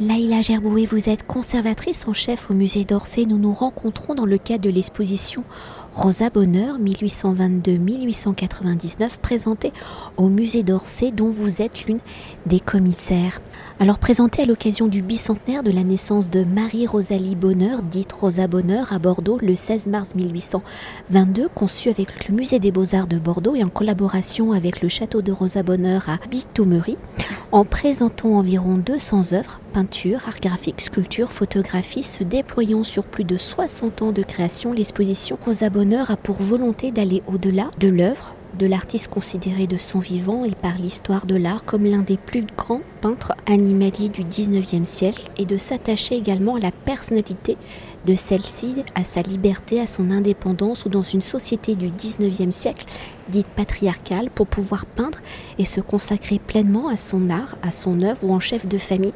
Laïla Gerboué, vous êtes conservatrice en chef au musée d'Orsay. Nous nous rencontrons dans le cadre de l'exposition Rosa Bonheur 1822-1899 présentée au musée d'Orsay dont vous êtes l'une des commissaires. Alors présentée à l'occasion du bicentenaire de la naissance de Marie-Rosalie Bonheur, dite Rosa Bonheur, à Bordeaux le 16 mars 1822, conçue avec le musée des beaux-arts de Bordeaux et en collaboration avec le château de Rosa Bonheur à Bictomery en présentant environ 200 œuvres, peintures, art graphique, sculpture, photographie, se déployant sur plus de 60 ans de création, l'exposition Rosa Bonheur a pour volonté d'aller au-delà de l'œuvre, de l'artiste considéré de son vivant et par l'histoire de l'art comme l'un des plus grands peintres animaliers du 19e siècle et de s'attacher également à la personnalité de celle-ci, à sa liberté, à son indépendance ou dans une société du 19e siècle dite patriarcale pour pouvoir peindre et se consacrer pleinement à son art, à son œuvre ou en chef de famille.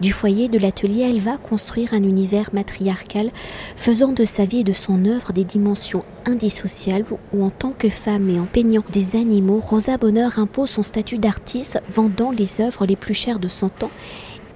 Du foyer de l'atelier, elle va construire un univers matriarcal faisant de sa vie et de son œuvre des dimensions indissociables où en tant que femme et en peignant des animaux, Rosa Bonheur impose son statut d'artiste vendant les œuvres les plus chères de son temps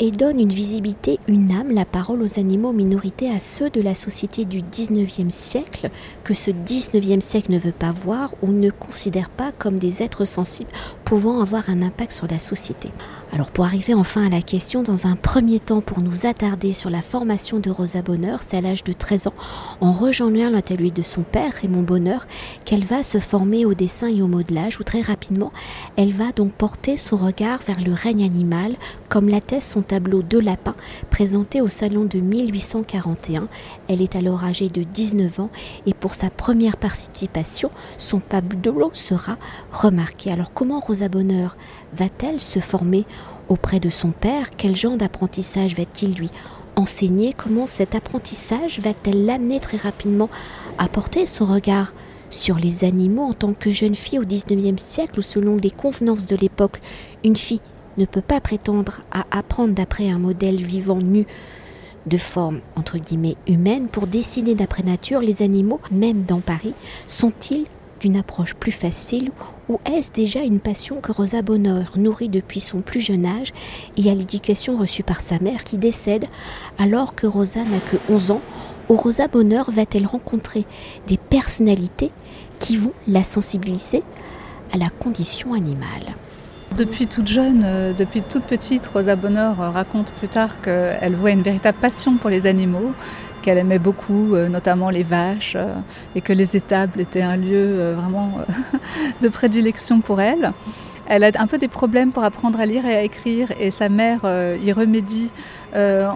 et donne une visibilité, une âme, la parole aux animaux minorités, à ceux de la société du 19e siècle, que ce 19e siècle ne veut pas voir ou ne considère pas comme des êtres sensibles pouvant avoir un impact sur la société. Alors pour arriver enfin à la question, dans un premier temps, pour nous attarder sur la formation de Rosa Bonheur, c'est à l'âge de 13 ans, en rejoignant l'atelier de son père, Raymond Bonheur, qu'elle va se former au dessin et au modelage, où très rapidement, elle va donc porter son regard vers le règne animal, comme l'atteste son tableau de lapin présenté au salon de 1841. Elle est alors âgée de 19 ans et pour sa première participation, son tableau sera remarqué. Alors comment Rosa Bonheur. Va-t-elle se former auprès de son père? Quel genre d'apprentissage va-t-il lui enseigner? Comment cet apprentissage va-t-elle l'amener très rapidement à porter son regard sur les animaux? En tant que jeune fille au 19e siècle ou selon les convenances de l'époque, une fille ne peut pas prétendre à apprendre d'après un modèle vivant nu de forme entre guillemets humaine pour dessiner d'après nature les animaux, même dans Paris, sont-ils d'une approche plus facile ou est-ce déjà une passion que Rosa Bonheur nourrit depuis son plus jeune âge et à l'éducation reçue par sa mère qui décède alors que Rosa n'a que 11 ans Où Rosa Bonheur va-t-elle rencontrer des personnalités qui vont la sensibiliser à la condition animale? Depuis toute jeune, euh, depuis toute petite, Rosa Bonheur euh, raconte plus tard qu'elle voit une véritable passion pour les animaux, qu'elle aimait beaucoup, euh, notamment les vaches, et que les étables étaient un lieu vraiment de prédilection pour elle. Elle a un peu des problèmes pour apprendre à lire et à écrire et sa mère euh, y remédie euh,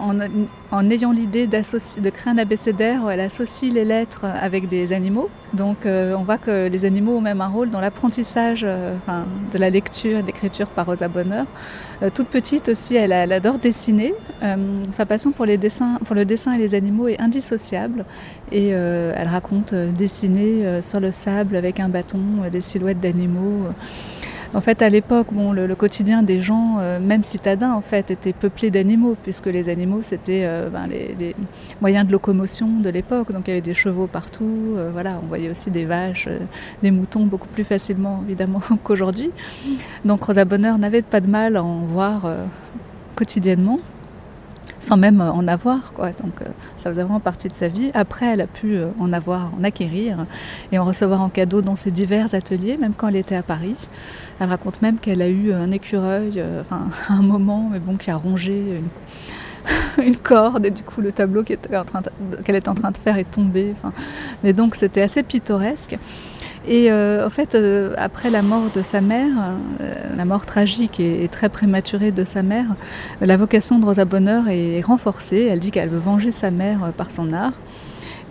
en, ayant l'idée de créer un abécédaire où elle associe les lettres avec des animaux. Donc euh, on voit que les animaux ont même un rôle dans l'apprentissage de la lecture et de l'écriture par Rosa Bonheur. toute petite aussi, elle, adore dessiner. sa passion pour, pour le dessin et les animaux est indissociable et elle raconte dessiner sur le sable avec un bâton des silhouettes d'animaux. En fait, à l'époque, bon, le, quotidien des gens, euh, même citadins, en fait, était peuplé d'animaux, puisque les animaux, c'était euh, ben, les, moyens de locomotion de l'époque. Donc, il y avait des chevaux partout. Euh, voilà, on voyait aussi des vaches, des moutons beaucoup plus facilement, évidemment, qu'aujourd'hui. Donc, Rosa Bonheur n'avait pas de mal à en voir quotidiennement sans même en avoir. Quoi. Donc euh, ça faisait vraiment partie de sa vie. Après, elle a pu euh, en avoir, en acquérir et en recevoir en cadeau dans ses divers ateliers, même quand elle était à Paris. Elle raconte même qu'elle a eu un écureuil euh, enfin, un moment, mais bon, qui a rongé une, une corde et du coup le tableau qu'elle est en train de faire est tombé. Enfin, mais donc c'était assez pittoresque. Et euh, en fait, euh, après la mort de sa mère, euh, la mort tragique et, très prématurée de sa mère, la vocation de Rosa Bonheur est renforcée. Elle dit qu'elle veut venger sa mère par son art.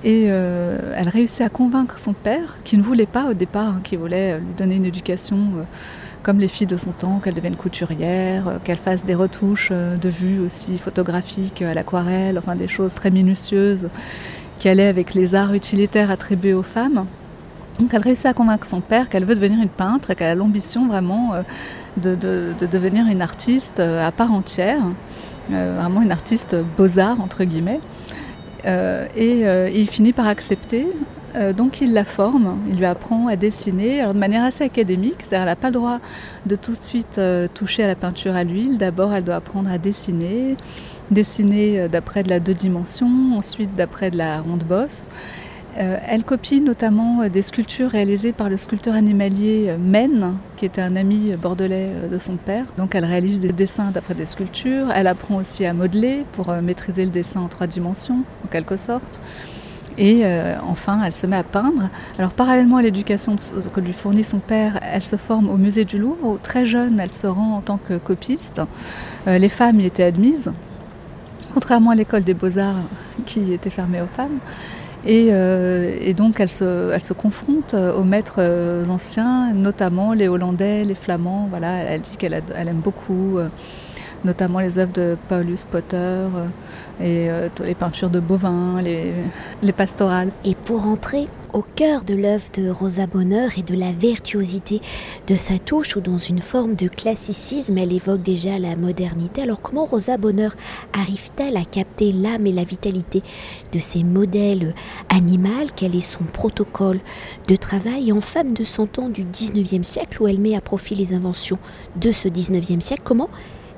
Et elle réussit à convaincre son père, qui ne voulait pas au départ, hein, qui voulait lui donner une éducation comme les filles de son temps, qu'elle devienne couturière, qu'elle fasse des retouches de vue aussi photographiques à l'aquarelle, enfin des choses très minutieuses qui allaient avec les arts utilitaires attribués aux femmes. Donc elle réussit à convaincre son père qu'elle veut devenir une peintre et qu'elle a l'ambition vraiment euh, de, devenir une artiste euh, à part entière, euh, vraiment une artiste beaux-arts entre guillemets. et il finit par accepter donc il la forme, il lui apprend à dessiner alors de manière assez académique, c'est-à-dire elle n'a pas le droit de tout de suite toucher à la peinture à l'huile. D'abord, elle doit apprendre à dessiner, dessiner d'après de la deux dimensions, ensuite d'après de la ronde bosse. Euh, elle copie notamment euh, des sculptures réalisées par le sculpteur animalier euh, Men, qui était un ami bordelais de son père. Donc elle réalise des dessins d'après des sculptures. Elle apprend aussi à modeler pour maîtriser le dessin en trois dimensions, en quelque sorte. Et enfin, elle se met à peindre. Alors parallèlement à l'éducation que lui fournit son père, elle se forme au musée du Louvre. très jeune, elle se rend en tant que copiste. les femmes y étaient admises, contrairement à l'école des beaux-arts qui était fermée aux femmes. Euh, et, donc elle se, confronte euh, aux maîtres euh, anciens, notamment les Hollandais, les Flamands. Voilà, elle dit qu'elle elle aime beaucoup, notamment les œuvres de Paulus Potter et les peintures de Bovin, les, les pastorales. Et pour entrer au cœur de l'œuvre de Rosa Bonheur et de la virtuosité de sa touche, ou dans une forme de classicisme, elle évoque déjà la modernité. Alors comment Rosa Bonheur arrive-t-elle à capter l'âme et la vitalité de ces modèles animaux? Quel est son protocole de travail? En femme de 100 ans du 19e siècle, où elle met à profit les inventions de ce 19e siècle Comment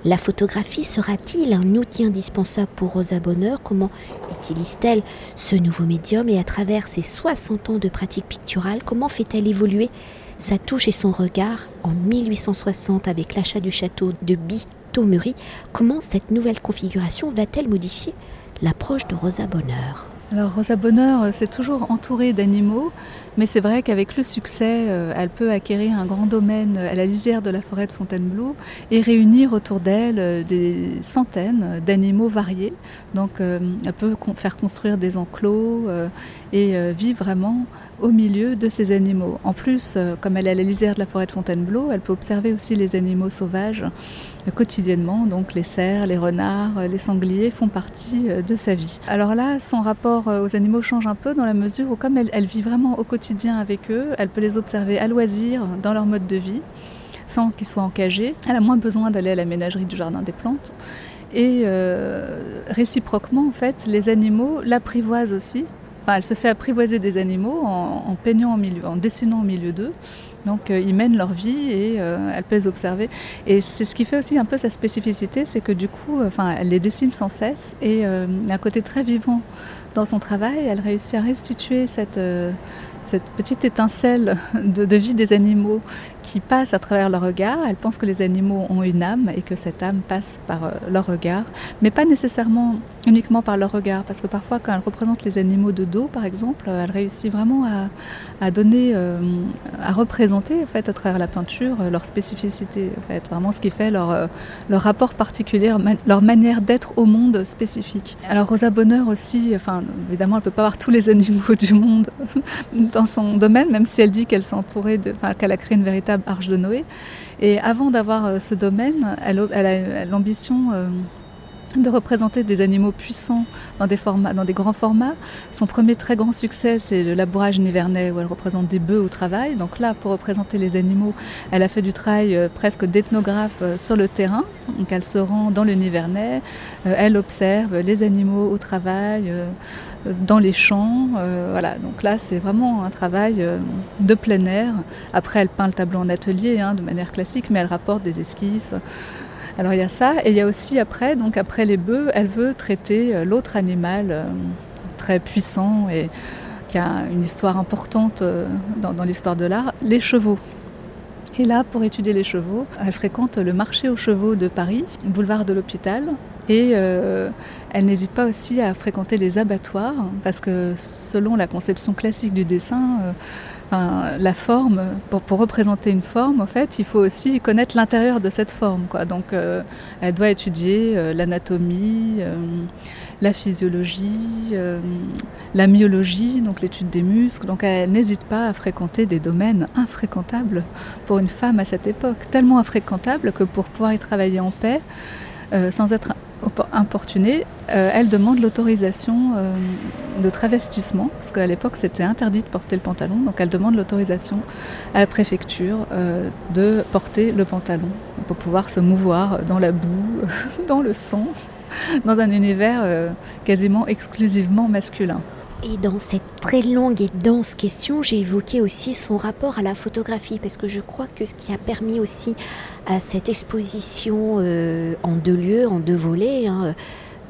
la photographie sera-t-il un outil indispensable pour Rosa Bonheur? Comment utilise-t-elle ce nouveau médium? Et à travers ses 60 ans de pratique picturale, comment fait-elle évoluer sa touche et son regard? En 1860 avec l'achat du château de Bi-Tomery Comment cette nouvelle configuration va-t-elle modifier l'approche de Rosa Bonheur? Alors Rosa Bonheur s'est toujours entourée d'animaux, mais c'est vrai qu'avec le succès, euh, elle peut acquérir un grand domaine à la lisière de la forêt de Fontainebleau et réunir autour d'elle euh, des centaines d'animaux variés. Donc euh, elle peut faire construire des enclos et vivre vraiment au milieu de ces animaux. En plus, comme elle est à la lisière de la forêt de Fontainebleau, elle peut observer aussi les animaux sauvages quotidiennement. Donc les cerfs, les renards, les sangliers font partie de sa vie. Alors là, son rapport aux animaux change un peu dans la mesure où comme elle, vit vraiment au quotidien, avec eux, elle peut les observer à loisir dans leur mode de vie, sans qu'ils soient encagés. Elle a moins besoin d'aller à la ménagerie du jardin des plantes. Et euh, réciproquement, en fait, les animaux l'apprivoisent aussi. Elle se fait apprivoiser des animaux en, peignant milieu, en dessinant au milieu d'eux. Donc euh, ils mènent leur vie et euh, elle peut les observer. Et c'est ce qui fait aussi un peu sa spécificité, c'est que du coup, enfin, elle les dessine sans cesse et a un côté très vivant dans son travail. Elle réussit à restituer cette petite étincelle de, vie des animaux qui passe à travers leur regard. Elle pense que les animaux ont une âme et que cette âme passe par euh, leur regard, mais pas nécessairement uniquement par leur regard, parce que parfois quand elle représente les animaux de dos, par exemple, elle réussit vraiment à, donner, euh, à représenter en fait à travers la peinture euh, leur spécificité, en fait, vraiment ce qui fait leur, leur rapport particulier, leur, manière d'être au monde spécifique. Alors Rosa Bonheur aussi, enfin évidemment elle peut pas avoir tous les animaux du monde dans son domaine, même si elle dit qu'elle s'est entourée, qu'elle a créé une véritable arche de Noé. Et avant d'avoir euh, ce domaine, elle, a l'ambition euh, de représenter des animaux puissants dans des, formats, dans des grands formats. Son premier très grand succès, c'est le labourage nivernais, où elle représente des bœufs au travail. Donc là, pour représenter les animaux, elle a fait du travail euh, presque d'ethnographe sur le terrain. Donc elle se rend dans le nivernais, elle observe les animaux au travail dans les champs. Euh, voilà, donc là c'est vraiment un travail euh, de plein air. Après elle peint le tableau en atelier hein, de manière classique, mais elle rapporte des esquisses. Alors il y a ça, et il y a aussi après, donc après les bœufs, elle veut traiter euh, l'autre animal très puissant et qui a une histoire importante dans, l'histoire de l'art, les chevaux. Et là, pour étudier les chevaux, elle fréquente le marché aux chevaux de Paris, boulevard de l'Hôpital, et euh, elle n'hésite pas aussi à fréquenter les abattoirs, parce que selon la conception classique du dessin, euh, la forme, pour, représenter une forme, en fait, il faut aussi connaître l'intérieur de cette forme. Donc euh, elle doit étudier l'anatomie, la physiologie, la myologie, donc l'étude des muscles. Donc elle n'hésite pas à fréquenter des domaines infréquentables pour une femme à cette époque, tellement infréquentables que pour pouvoir y travailler en paix, sans être importunée, euh, elle demande l'autorisation euh, de travestissement, parce qu'à l'époque c'était interdit de porter le pantalon, donc elle demande l'autorisation à la préfecture euh, de porter le pantalon pour pouvoir se mouvoir dans la boue, dans le sang. dans un univers quasiment exclusivement masculin. Et dans cette très longue et dense question, j'ai évoqué aussi son rapport à la photographie, parce que je crois que ce qui a permis aussi à cette exposition euh, en deux lieux, en deux volets, hein,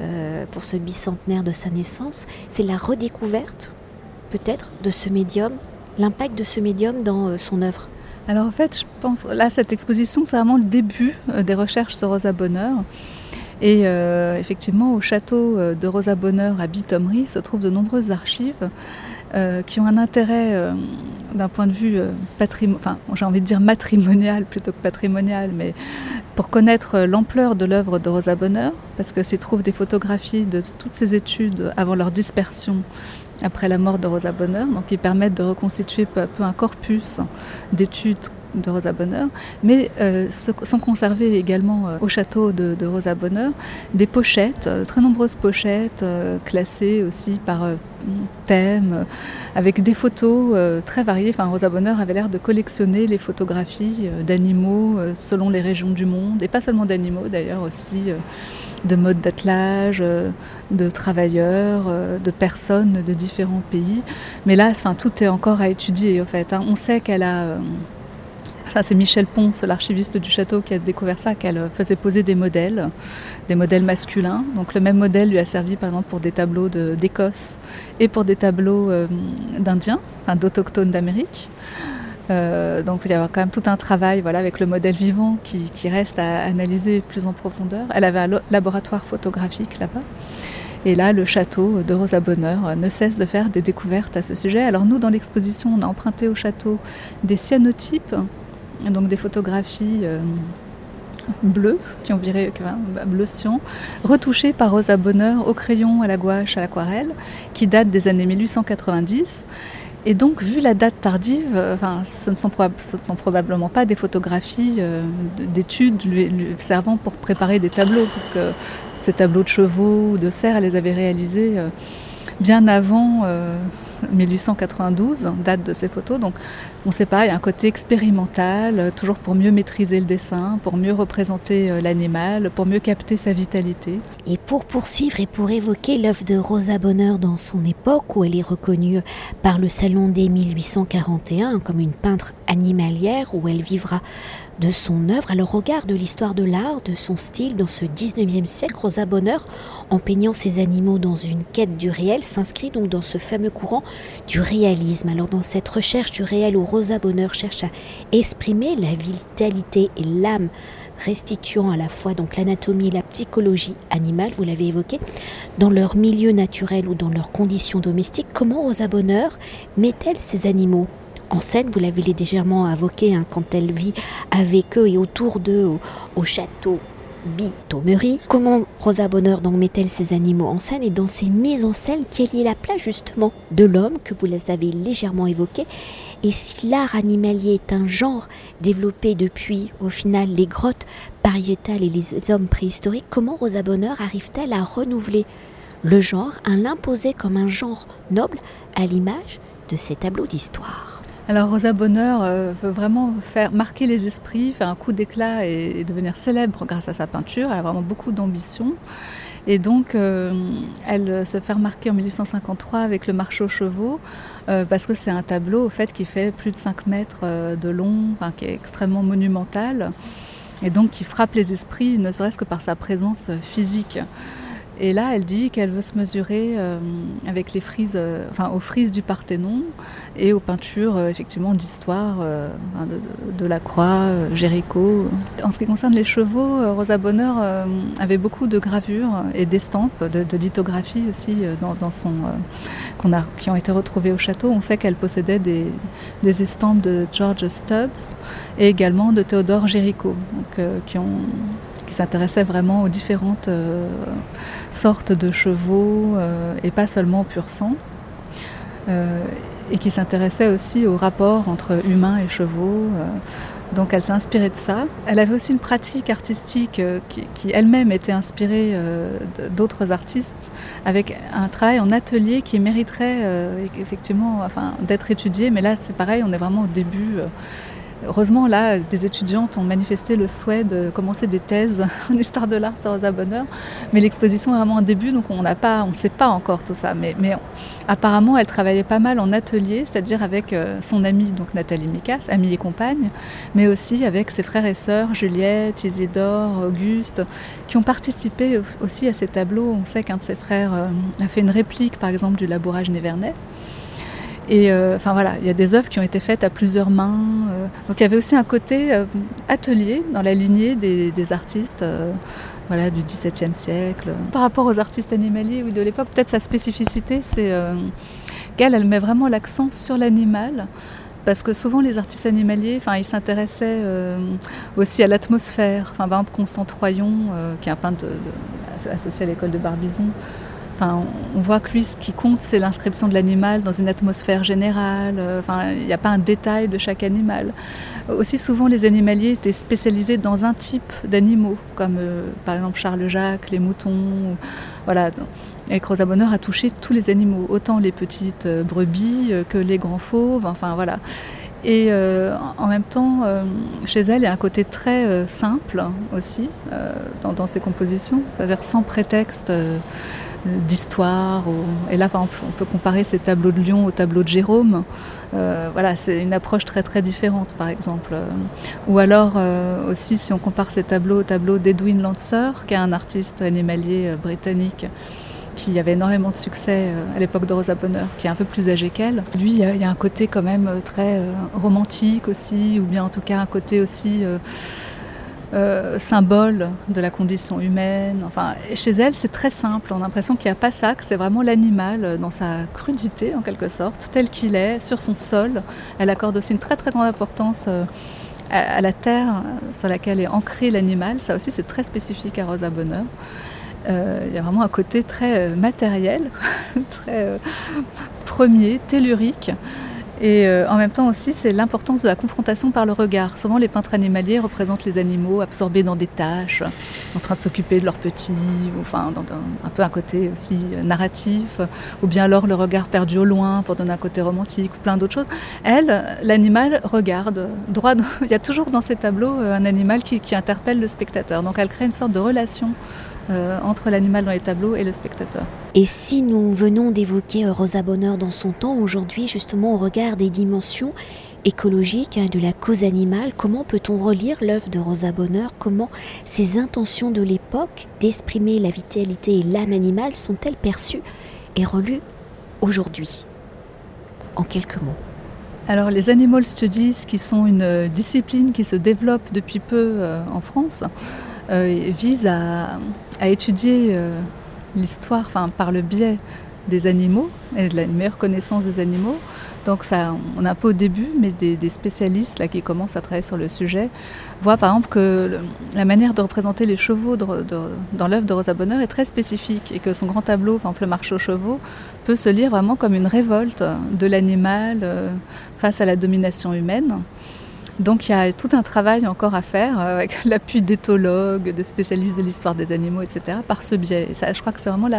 euh, pour ce bicentenaire de sa naissance, c'est la redécouverte, peut-être, de ce médium, l'impact de ce médium dans euh, son œuvre. Alors en fait, je pense, là, cette exposition, c'est vraiment le début des recherches sur Rosa Bonheur. Et euh, effectivement, au château euh, de Rosa Bonheur à Bitomery se trouvent de nombreuses archives euh, qui ont un intérêt d'un point de vue enfin, j'ai envie de dire matrimonial plutôt que patrimonial, mais pour connaître l'ampleur de l'œuvre de Rosa Bonheur, parce que s'y trouvent des photographies de toutes ses études avant leur dispersion après la mort de Rosa Bonheur, donc qui permettent de reconstituer peu à peu un corpus d'études de Rosa Bonheur, mais euh, sont conservées également euh, au château de, Rosa Bonheur des pochettes, euh, très nombreuses pochettes classées aussi par thème, avec des photos très variées. Enfin, Rosa Bonheur avait l'air de collectionner les photographies d'animaux selon les régions du monde, et pas seulement d'animaux d'ailleurs aussi de modes d'attelage, de travailleurs, de personnes de différents pays. Mais là, enfin, tout est encore à étudier en fait. Hein. On sait qu'elle a c'est Michel Ponce, l'archiviste du château, qui a découvert ça, qu'elle faisait poser des modèles, des modèles masculins. Donc le même modèle lui a servi par exemple pour des tableaux d'Écosse et pour des tableaux euh, d'Indiens, enfin, d'autochtones d'Amérique. Euh, donc il y a quand même tout un travail voilà, avec le modèle vivant qui, qui, reste à analyser plus en profondeur. Elle avait un laboratoire photographique là-bas. Et là, le château de Rosa Bonheur ne cesse de faire des découvertes à ce sujet. Alors nous, dans l'exposition, on a emprunté au château des cyanotypes donc des photographies euh, bleues, qui ont viré bah, bleu cyan, retouchées par Rosa Bonheur au crayon, à la gouache, à l'aquarelle, qui datent des années 1890. Et donc, vu la date tardive, euh, enfin, ce, ne sont probablement pas des photographies euh, d'études servant pour préparer des tableaux, puisque ces tableaux de chevaux ou de cerfs, elle les avait réalisés bien avant 1892, date de ces photos. Donc on ne sait pas, il y a un côté expérimental, euh, toujours pour mieux maîtriser le dessin, pour mieux représenter euh, l'animal, pour mieux capter sa vitalité. Et pour poursuivre et pour évoquer l'œuvre de Rosa Bonheur dans son époque, où elle est reconnue par le Salon des 1841 comme une peintre animalière, où elle vivra de son œuvre, alors regard de l'histoire de l'art, de son style dans ce 19e siècle, Rosa Bonheur, en peignant ses animaux dans une quête du réel, s'inscrit donc dans ce fameux courant du réalisme. Alors dans cette recherche du réel où Rosa Bonheur cherche à exprimer la vitalité et l'âme restituant à la fois donc l'anatomie et la psychologie animale, vous l'avez évoqué, dans leur milieu naturel ou dans leurs conditions domestiques, comment Rosa Bonheur met-elle ces animaux en scène, vous l'avez légèrement évoqué hein, quand elle vit avec eux et autour d'eux au, château Bitomery. Comment Rosa Bonheur donc met-elle ces animaux en scène et dans ces mises en scène, quelle est la place justement de l'homme que vous les avez légèrement évoqué et si l'art animalier est un genre développé depuis au final les grottes pariétales et les hommes préhistoriques, comment Rosa Bonheur arrive-t-elle à renouveler le genre, à l'imposer comme un genre noble à l'image de ces tableaux d'histoire? Alors Rosa Bonheur euh, veut vraiment faire marquer les esprits, faire un coup d'éclat et, devenir célèbre grâce à sa peinture. Elle a vraiment beaucoup d'ambition. Et donc, euh, elle se fait remarquer en 1853 avec le marché aux chevaux, euh, parce que c'est un tableau au fait qui fait plus de 5 mètres de long, qui est extrêmement monumental, et donc qui frappe les esprits, ne serait-ce que par sa présence physique. Et là, elle dit qu'elle veut se mesurer euh, avec les frises, euh, enfin aux frises du Parthénon et aux peintures euh, effectivement d'histoire de, la Croix, Jéricho. En ce qui concerne les chevaux, Rosa Bonheur avait beaucoup de gravures et d'estampes, de, de lithographies aussi dans, son, a, qui ont été retrouvées au château. On sait qu'elle possédait des, des, estampes de George Stubbs et également de Théodore Jéricho, qui ont qui s'intéressait vraiment aux différentes euh, sortes de chevaux euh, et pas seulement au pur sang. Euh, et qui s'intéressait aussi au rapport entre humains et chevaux. donc elle s'est inspirée de ça. Elle avait aussi une pratique artistique qui, elle-même était inspirée d'autres artistes, avec un travail en atelier qui mériterait effectivement enfin, d'être étudié. Mais là, c'est pareil, on est vraiment au début Heureusement, là, des étudiantes ont manifesté le souhait de commencer des thèses en histoire de l'art sur Rosa Bonheur. Mais l'exposition est vraiment un début, donc on n'a pas, on ne sait pas encore tout ça. Mais, mais, apparemment, elle travaillait pas mal en atelier, c'est-à-dire avec euh, son amie, donc Nathalie Micas, amie et compagne, mais aussi avec ses frères et sœurs, Juliette, Isidore, Auguste, qui ont participé aussi à ces tableaux. On sait qu'un de ses frères euh, a fait une réplique, par exemple, du labourage Névernet. Et euh, enfin voilà, il y a des œuvres qui ont été faites à plusieurs mains. Euh. donc il y avait aussi un côté euh, atelier dans la lignée des, artistes voilà, du XVIIe siècle. Par rapport aux artistes animaliers ou de l'époque, peut-être sa spécificité, c'est qu'elle, elle met vraiment l'accent sur l'animal. Parce que souvent les artistes animaliers, enfin, ils s'intéressaient aussi à l'atmosphère. Enfin, par exemple, Constant Troyon, qui est un peintre associé à l'école de Barbizon, on voit que lui, ce qui compte, c'est l'inscription de l'animal dans une atmosphère générale. Euh, enfin, il n'y a pas un détail de chaque animal. Aussi souvent, les animaliers étaient spécialisés dans un type d'animaux, comme euh, par exemple Charles Jacques, les moutons. voilà. Et Rosa Bonheur a touché tous les animaux, autant les petites euh, brebis que les grands fauves. Enfin voilà. Et en même temps, chez elle, il y a un côté très simple aussi dans, ses compositions, c'est-à-dire sans prétexte d'histoire. Et là, on peut comparer ces tableaux de Lyon aux tableaux de Jérôme. Euh, voilà, c'est une approche très très différente, par exemple. Ou alors euh, aussi, si on compare ces tableaux aux tableaux d'Edwin Lancer, qui est un artiste animalier euh, britannique qui avait énormément de succès à l'époque de Rosa Bonheur, qui est un peu plus âgé qu'elle. Lui, il y, a un côté quand même très romantique aussi, ou bien en tout cas un côté aussi euh, symbole de la condition humaine. Enfin, chez elle, c'est très simple. On a l'impression qu'il n'y a pas ça, que c'est vraiment l'animal euh, dans sa crudité, en quelque sorte, tel qu'il est, sur son sol. Elle accorde aussi une très très grande importance euh, à, la terre sur laquelle est ancré l'animal. Ça aussi, c'est très spécifique à Rosa Bonheur. Il y a vraiment un côté très matériel, très premier, tellurique. Et euh, en même temps aussi, c'est l'importance de la confrontation par le regard. Souvent, les peintres animaliers représentent les animaux absorbés dans des tâches, en train de s'occuper de leurs petits, ou, enfin, un, peu un côté aussi euh, narratif, ou bien alors le regard perdu au loin pour donner un côté romantique, ou plein d'autres choses. Elle, l'animal regarde. Il y a toujours dans ces tableaux euh, un animal qui interpelle le spectateur. Donc, elle crée une sorte de relation euh, entre l'animal dans les tableaux et le spectateur. Et si nous venons d'évoquer euh, Rosa Bonheur dans son temps, aujourd'hui justement au regard des dimensions écologiques hein, de la cause animale, comment peut-on relire l'œuvre de Rosa Bonheur? Comment ces intentions de l'époque d'exprimer la vitalité et l'âme animale sont-elles perçues et relues aujourd'hui? En quelques mots. Alors les Animal Studies, qui sont une euh, discipline qui se développe depuis peu en France, euh, vise à, étudier euh, l'histoire par le biais des animaux et de la meilleure connaissance des animaux. Donc ça, on est un peu au début, mais des, spécialistes qui commencent à travailler sur le sujet voient par exemple que la manière de représenter les chevaux dans l'œuvre de Rosa Bonheur est très spécifique et que son grand tableau, par exemple le marché aux chevaux, peut se lire vraiment comme une révolte de l'animal euh, face à la domination humaine. Donc il y a tout un travail encore à faire euh, avec l'appui d'éthologues, de spécialistes de l'histoire des animaux, etc. par ce biais. ça, je crois que c'est vraiment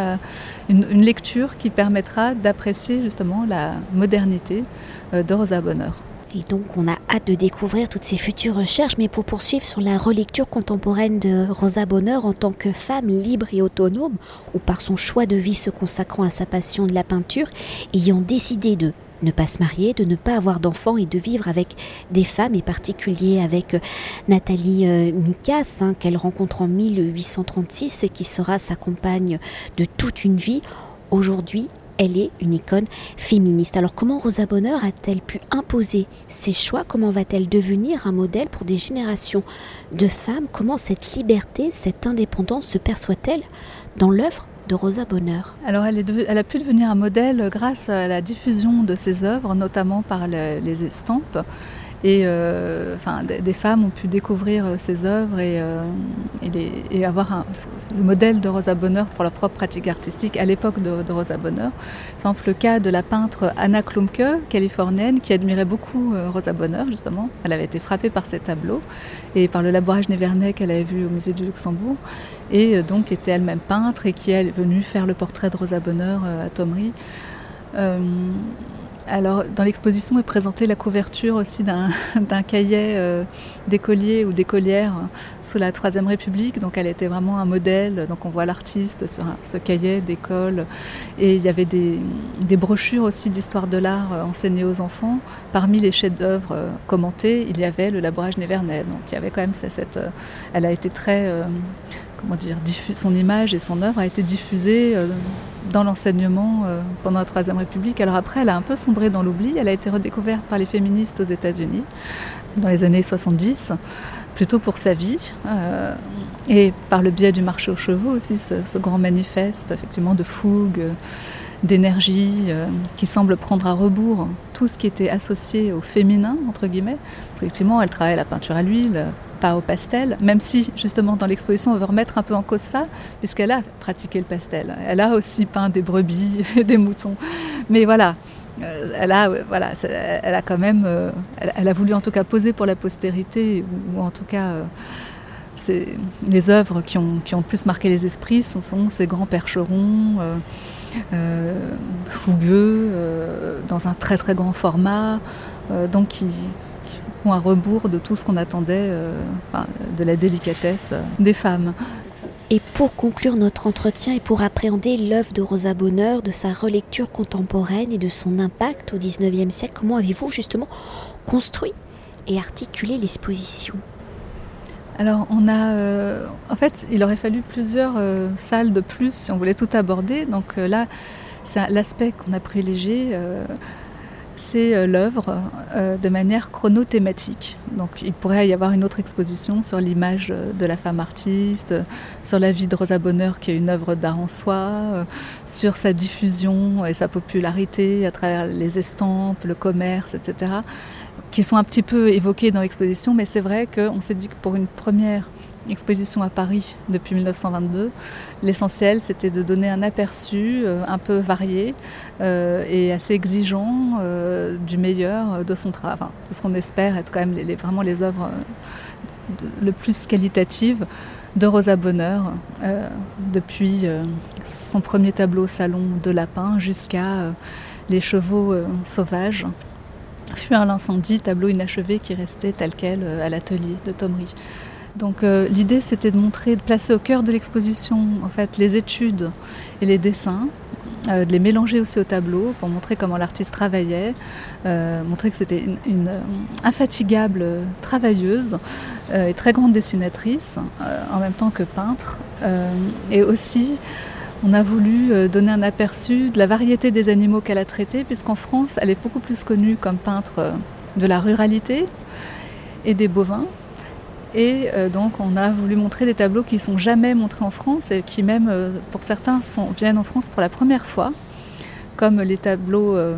une, lecture qui permettra d'apprécier justement la modernité euh, de Rosa Bonheur. Et donc on a hâte de découvrir toutes ces futures recherches, mais pour poursuivre sur la relecture contemporaine de Rosa Bonheur en tant que femme libre et autonome, ou par son choix de vie se consacrant à sa passion de la peinture, ayant décidé de ne pas se marier, de ne pas avoir d'enfants et de vivre avec des femmes, et particulier avec euh, Nathalie euh, Micas, hein, qu'elle rencontre en 1836 et qui sera sa compagne de toute une vie. Aujourd'hui, elle est une icône féministe. Alors comment Rosa Bonheur a-t-elle pu imposer ses choix? Comment va-t-elle devenir un modèle pour des générations de femmes? Comment cette liberté, cette indépendance se perçoit-elle dans l'œuvre? Rosa Bonheur Alors elle, elle, a pu devenir un modèle grâce à la diffusion de ses œuvres, notamment par les estampes. Et euh, des, femmes ont pu découvrir euh, ses œuvres et, euh, et, avoir le modèle de Rosa Bonheur pour leur propre pratique artistique à l'époque de, Rosa Bonheur. Par exemple, le cas de la peintre Anna Klumke, californienne, qui admirait beaucoup Rosa Bonheur, justement. Elle avait été frappée par ses tableaux et par le labourage Névernet qu'elle avait vu au musée du Luxembourg. Et donc était elle-même peintre et qui est venue faire le portrait de Rosa Bonheur à Thomery alors, dans l'exposition est présentée la couverture aussi d'un cahier euh, d'écolier ou d'écolière sous la Troisième République. Donc, elle était vraiment un modèle. Donc, on voit l'artiste sur ce cahier d'école. Et il y avait des, brochures aussi d'histoire de l'art euh, enseignées aux enfants. Parmi les chefs-d'œuvre euh, commentés, il y avait le labourage Névernet. Donc, il y avait quand même cette. elle a été très comment dire, son image et son œuvre a été diffusée euh, dans l'enseignement euh, pendant la Troisième République. Alors après, elle a un peu sombré dans l'oubli. Elle a été redécouverte par les féministes aux États-Unis dans les années 70, plutôt pour sa vie euh, et par le biais du marché aux chevaux aussi, ce, grand manifeste effectivement de fougue d'énergie qui semble prendre à rebours tout ce qui était associé au féminin, entre guillemets. effectivement, elle travaille la peinture à l'huile, pas au pastel, même si justement dans l'exposition on veut remettre un peu en cause ça, puisqu'elle a pratiqué le pastel. Elle a aussi peint des brebis et des moutons. Mais voilà, euh, elle a, voilà, elle a quand même, euh, elle, a voulu en tout cas poser pour la postérité, ou, en tout cas, euh, les œuvres qui ont, qui ont le plus marqué les esprits ce sont ces grands percherons. fougueux, dans un très très grand format, donc qui, ou un rebours de tout ce qu'on attendait euh, de la délicatesse euh, des femmes. Et pour conclure notre entretien et pour appréhender l'œuvre de Rosa Bonheur, de sa relecture contemporaine et de son impact au XIXe siècle, comment avez-vous justement construit et articulé l'exposition? Alors, on a, euh, en fait, il aurait fallu plusieurs salles de plus si on voulait tout aborder. Donc là, c'est l'aspect qu'on a privilégié c'est euh, l'œuvre euh, de manière chronothématique. Donc il pourrait y avoir une autre exposition sur l'image euh, de la femme artiste, sur la vie de Rosa Bonheur qui est une œuvre d'art en soi, sur sa diffusion et sa popularité à travers les estampes, le commerce, etc., qui sont un petit peu évoqués dans l'exposition, mais c'est vrai qu'on s'est dit que pour une première exposition à Paris depuis 1922. L'essentiel, c'était de donner un aperçu euh, un peu varié euh, et assez exigeant euh, du meilleur de son travail, de ce qu'on espère être quand même les, vraiment les œuvres le plus qualitatives de Rosa Bonheur, depuis son premier tableau au salon de Lapin jusqu'à Les chevaux sauvages. Fuir l'incendie, tableau inachevé qui restait tel quel à l'atelier de Thomery. Donc euh, l'idée c'était de montrer, de placer au cœur de l'exposition en fait les études et les dessins, euh, de les mélanger aussi au tableau pour montrer comment l'artiste travaillait, euh, montrer que c'était une, infatigable travailleuse et très grande dessinatrice en même temps que peintre. et aussi on a voulu donner un aperçu de la variété des animaux qu'elle a traités, puisqu'en France, elle est beaucoup plus connue comme peintre de la ruralité et des bovins, et euh, donc on a voulu montrer des tableaux qui ne sont jamais montrés en France et qui même, euh, pour certains, viennent en France pour la première fois, comme les tableaux euh,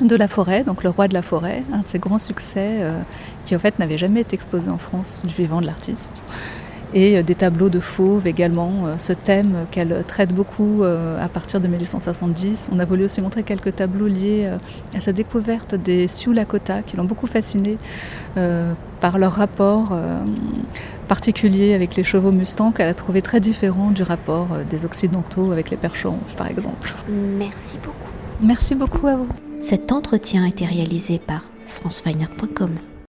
de la forêt, donc le roi de la forêt, un de ses grands succès qui en fait n'avait jamais été exposé en France du vivant de l'artiste et euh, des tableaux de fauves également, euh, ce thème qu'elle traite beaucoup euh, à partir de 1870. On a voulu aussi montrer quelques tableaux liés à sa découverte des Sioux Lakota qui l'ont beaucoup fascinée par leur rapport particulier avec les chevaux Mustang qu'elle a trouvé très différent du rapport des Occidentaux avec les percherons par exemple. Merci beaucoup. Merci beaucoup à vous. Cet entretien a été réalisé par franceweiner.com.